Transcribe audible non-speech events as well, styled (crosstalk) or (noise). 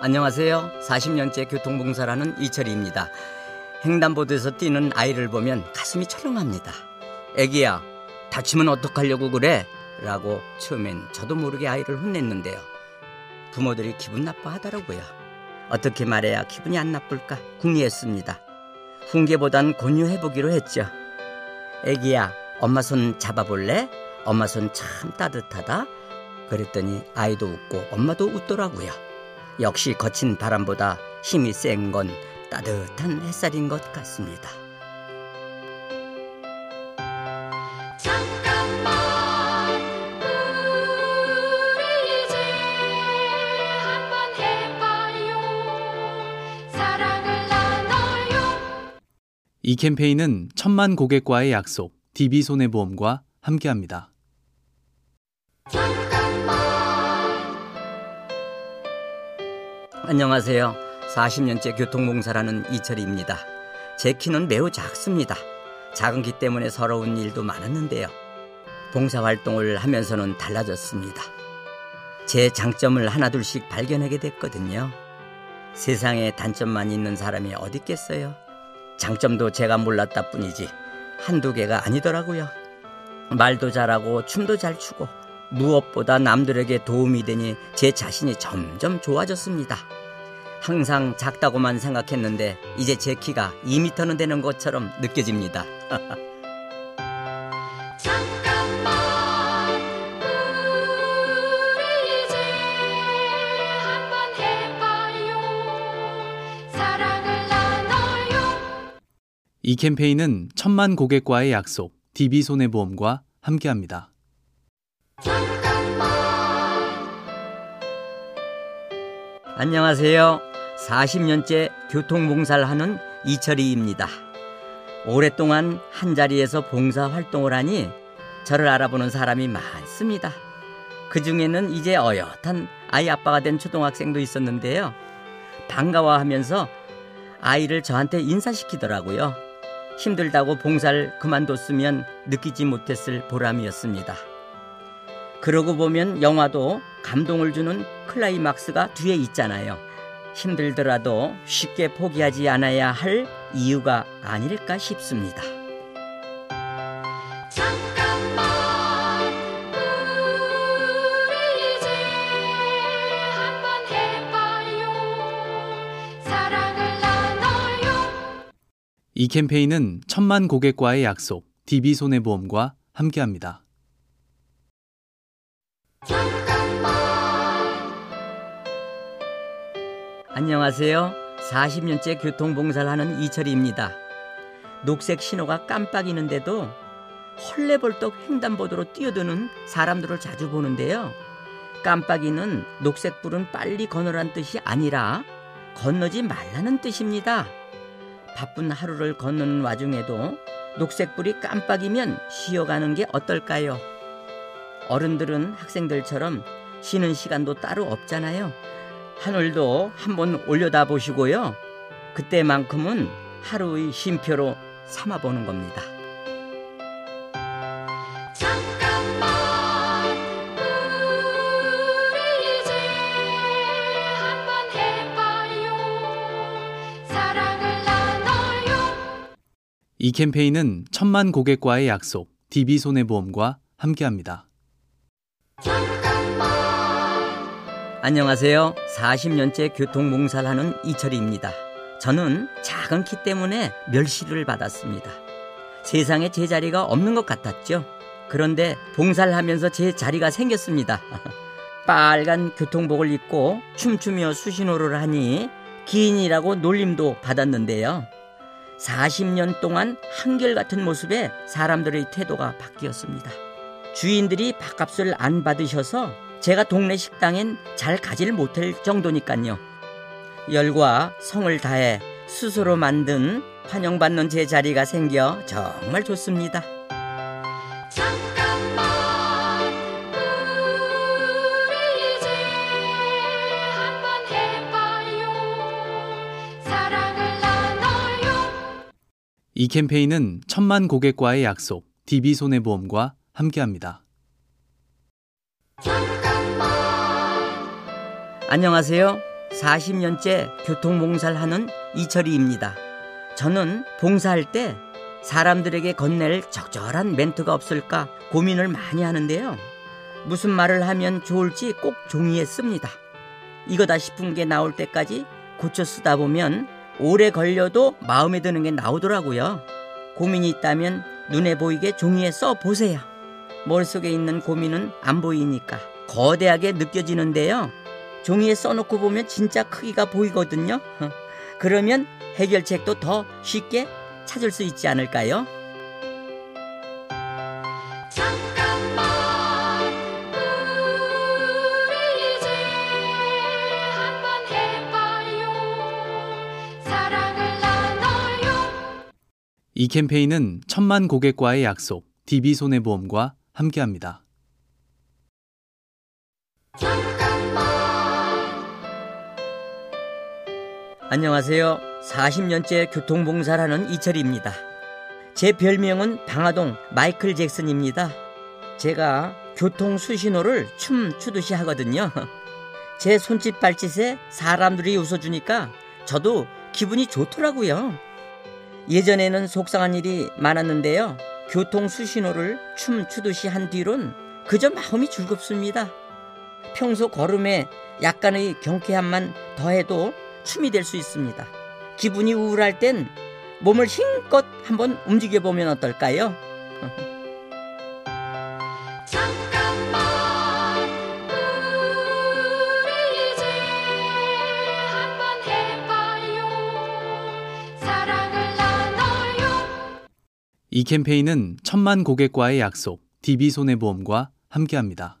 안녕하세요. 40년째 교통봉사라는 이철이입니다. 횡단보도에서 뛰는 아이를 보면 가슴이 철렁합니다. 애기야, 다치면 어떡하려고 그래? 라고 처음엔 저도 모르게 아이를 혼냈는데요. 부모들이 기분 나빠하더라고요. 어떻게 말해야 기분이 안 나쁠까 궁리했습니다. 훈계보단 권유해보기로 했죠. 애기야, 엄마 손 잡아볼래? 엄마 손 참 따뜻하다. 그랬더니 아이도 웃고 엄마도 웃더라고요. 역시 거친 바람보다 힘이 센 건 따뜻한 햇살인 것 같습니다. 잠깐만 우리 이제 한번 해봐요 사랑을 나눠요 이 캠페인은 천만 고객과의 약속, DB손해보험과 함께합니다. 안녕하세요. 40년째 교통봉사라는 이철이입니다. 제 키는 매우 작습니다. 작은 키 때문에 서러운 일도 많았는데요. 봉사활동을 하면서는 달라졌습니다. 제 장점을 하나둘씩 발견하게 됐거든요. 세상에 단점만 있는 사람이 어디 있겠어요? 장점도 제가 몰랐다 뿐이지 한두 개가 아니더라고요. 말도 잘하고 춤도 잘 추고 무엇보다 남들에게 도움이 되니 제 자신이 점점 좋아졌습니다. 항상 작다고만 생각했는데 이제 제 키가 2미터는 되는 것처럼 느껴집니다. (laughs) 잠깐만 우리 이제 한번 해봐요 사랑을 나눠요 이 캠페인은 천만 고객과의 약속, DB손해보험과 함께합니다. 안녕하세요. 40년째 교통봉사를 하는 이철이입니다. 오랫동안 한자리에서 봉사 활동을 하니 저를 알아보는 사람이 많습니다. 그 중에는 이제 어엿한 아이 아빠가 된 초등학생도 있었는데요. 반가워하면서 아이를 저한테 인사시키더라고요. 힘들다고 봉사를 그만뒀으면 느끼지 못했을 보람이었습니다. 그러고 보면 영화도 감동을 주는 클라이막스가 뒤에 있잖아요. 힘들더라도 쉽게 포기하지 않아야 할 이유가 아닐까 싶습니다. 잠깐만 우리 이제 한번 해봐요 사랑을 나눠요 이 캠페인은 천만 고객과의 약속, DB손해보험과 함께합니다. 안녕하세요. 40년째 교통봉사를 하는 이철이입니다. 녹색 신호가 깜빡이는데도 헐레벌떡 횡단보도로 뛰어드는 사람들을 자주 보는데요. 깜빡이는 녹색불은 빨리 건너란 뜻이 아니라 건너지 말라는 뜻입니다. 바쁜 하루를 건너는 와중에도 녹색불이 깜빡이면 쉬어가는 게 어떨까요? 어른들은 학생들처럼 쉬는 시간도 따로 없잖아요. 하늘도 한번 올려다 보시고요. 그때만큼은 하루의 쉼표로 삼아 보는 겁니다. 잠깐만 우리 이제 한번 해봐요 사랑을 나눠요 이 캠페인은 천만 고객과의 약속, DB손해보험과 함께합니다. 안녕하세요. 40년째 교통봉사를 하는 이철이입니다. 저는 작은 키 때문에 멸시를 받았습니다. 세상에 제 자리가 없는 것 같았죠. 그런데 봉사를 하면서 제 자리가 생겼습니다. (laughs) 빨간 교통복을 입고 춤추며 수신호를 하니 기인이라고 놀림도 받았는데요. 40년 동안 한결같은 모습에 사람들의 태도가 바뀌었습니다. 주인들이 밥값을 안 받으셔서 제가 동네 식당엔 잘 가지를 못할 정도니까요. 열과 성을 다해 스스로 만든 환영받는 제 자리가 생겨 정말 좋습니다. 잠깐만 우리 이제 한번 해봐요 사랑을 나눠요 이 캠페인은 천만 고객과의 약속, DB손해보험과 함께합니다. 안녕하세요. 40년째 교통봉사를 하는 이철이입니다. 저는 봉사할 때 사람들에게 건넬 적절한 멘트가 없을까 고민을 많이 하는데요. 무슨 말을 하면 좋을지 꼭 종이에 씁니다. 이거다 싶은 게 나올 때까지 고쳐 쓰다 보면 오래 걸려도 마음에 드는 게 나오더라고요. 고민이 있다면 눈에 보이게 종이에 써 보세요. 머릿속에 있는 고민은 안 보이니까 거대하게 느껴지는데요. 종이에 써놓고 보면 진짜 크기가 보이거든요. (laughs) 그러면 해결책도 더 쉽게 찾을 수 있지 않을까요? 잠깐만 우리 이제 한번 해봐요 사랑을 나눠요 이 캠페인은 천만 고객과의 약속, DB손해보험과 함께합니다. 안녕하세요. 40년째 교통봉사를 하는 이철입니다. 제 별명은 방화동 마이클 잭슨입니다. 제가 교통 수신호를 춤 추듯이 하거든요. (laughs) 제 손짓 발짓에 사람들이 웃어주니까 저도 기분이 좋더라고요. 예전에는 속상한 일이 많았는데요. 교통 수신호를 춤 추듯이 한 뒤론 그저 마음이 즐겁습니다. 평소 걸음에 약간의 경쾌함만 더해도 춤이 될 수 있습니다. 기분이 우울할 땐 몸을 힘껏 한번 움직여 보면 어떨까요? (laughs) 잠깐만 우리 이제 한번 해봐요 사랑을 나눠요 이 캠페인은 천만 고객과의 약속, DB손해보험과 함께합니다.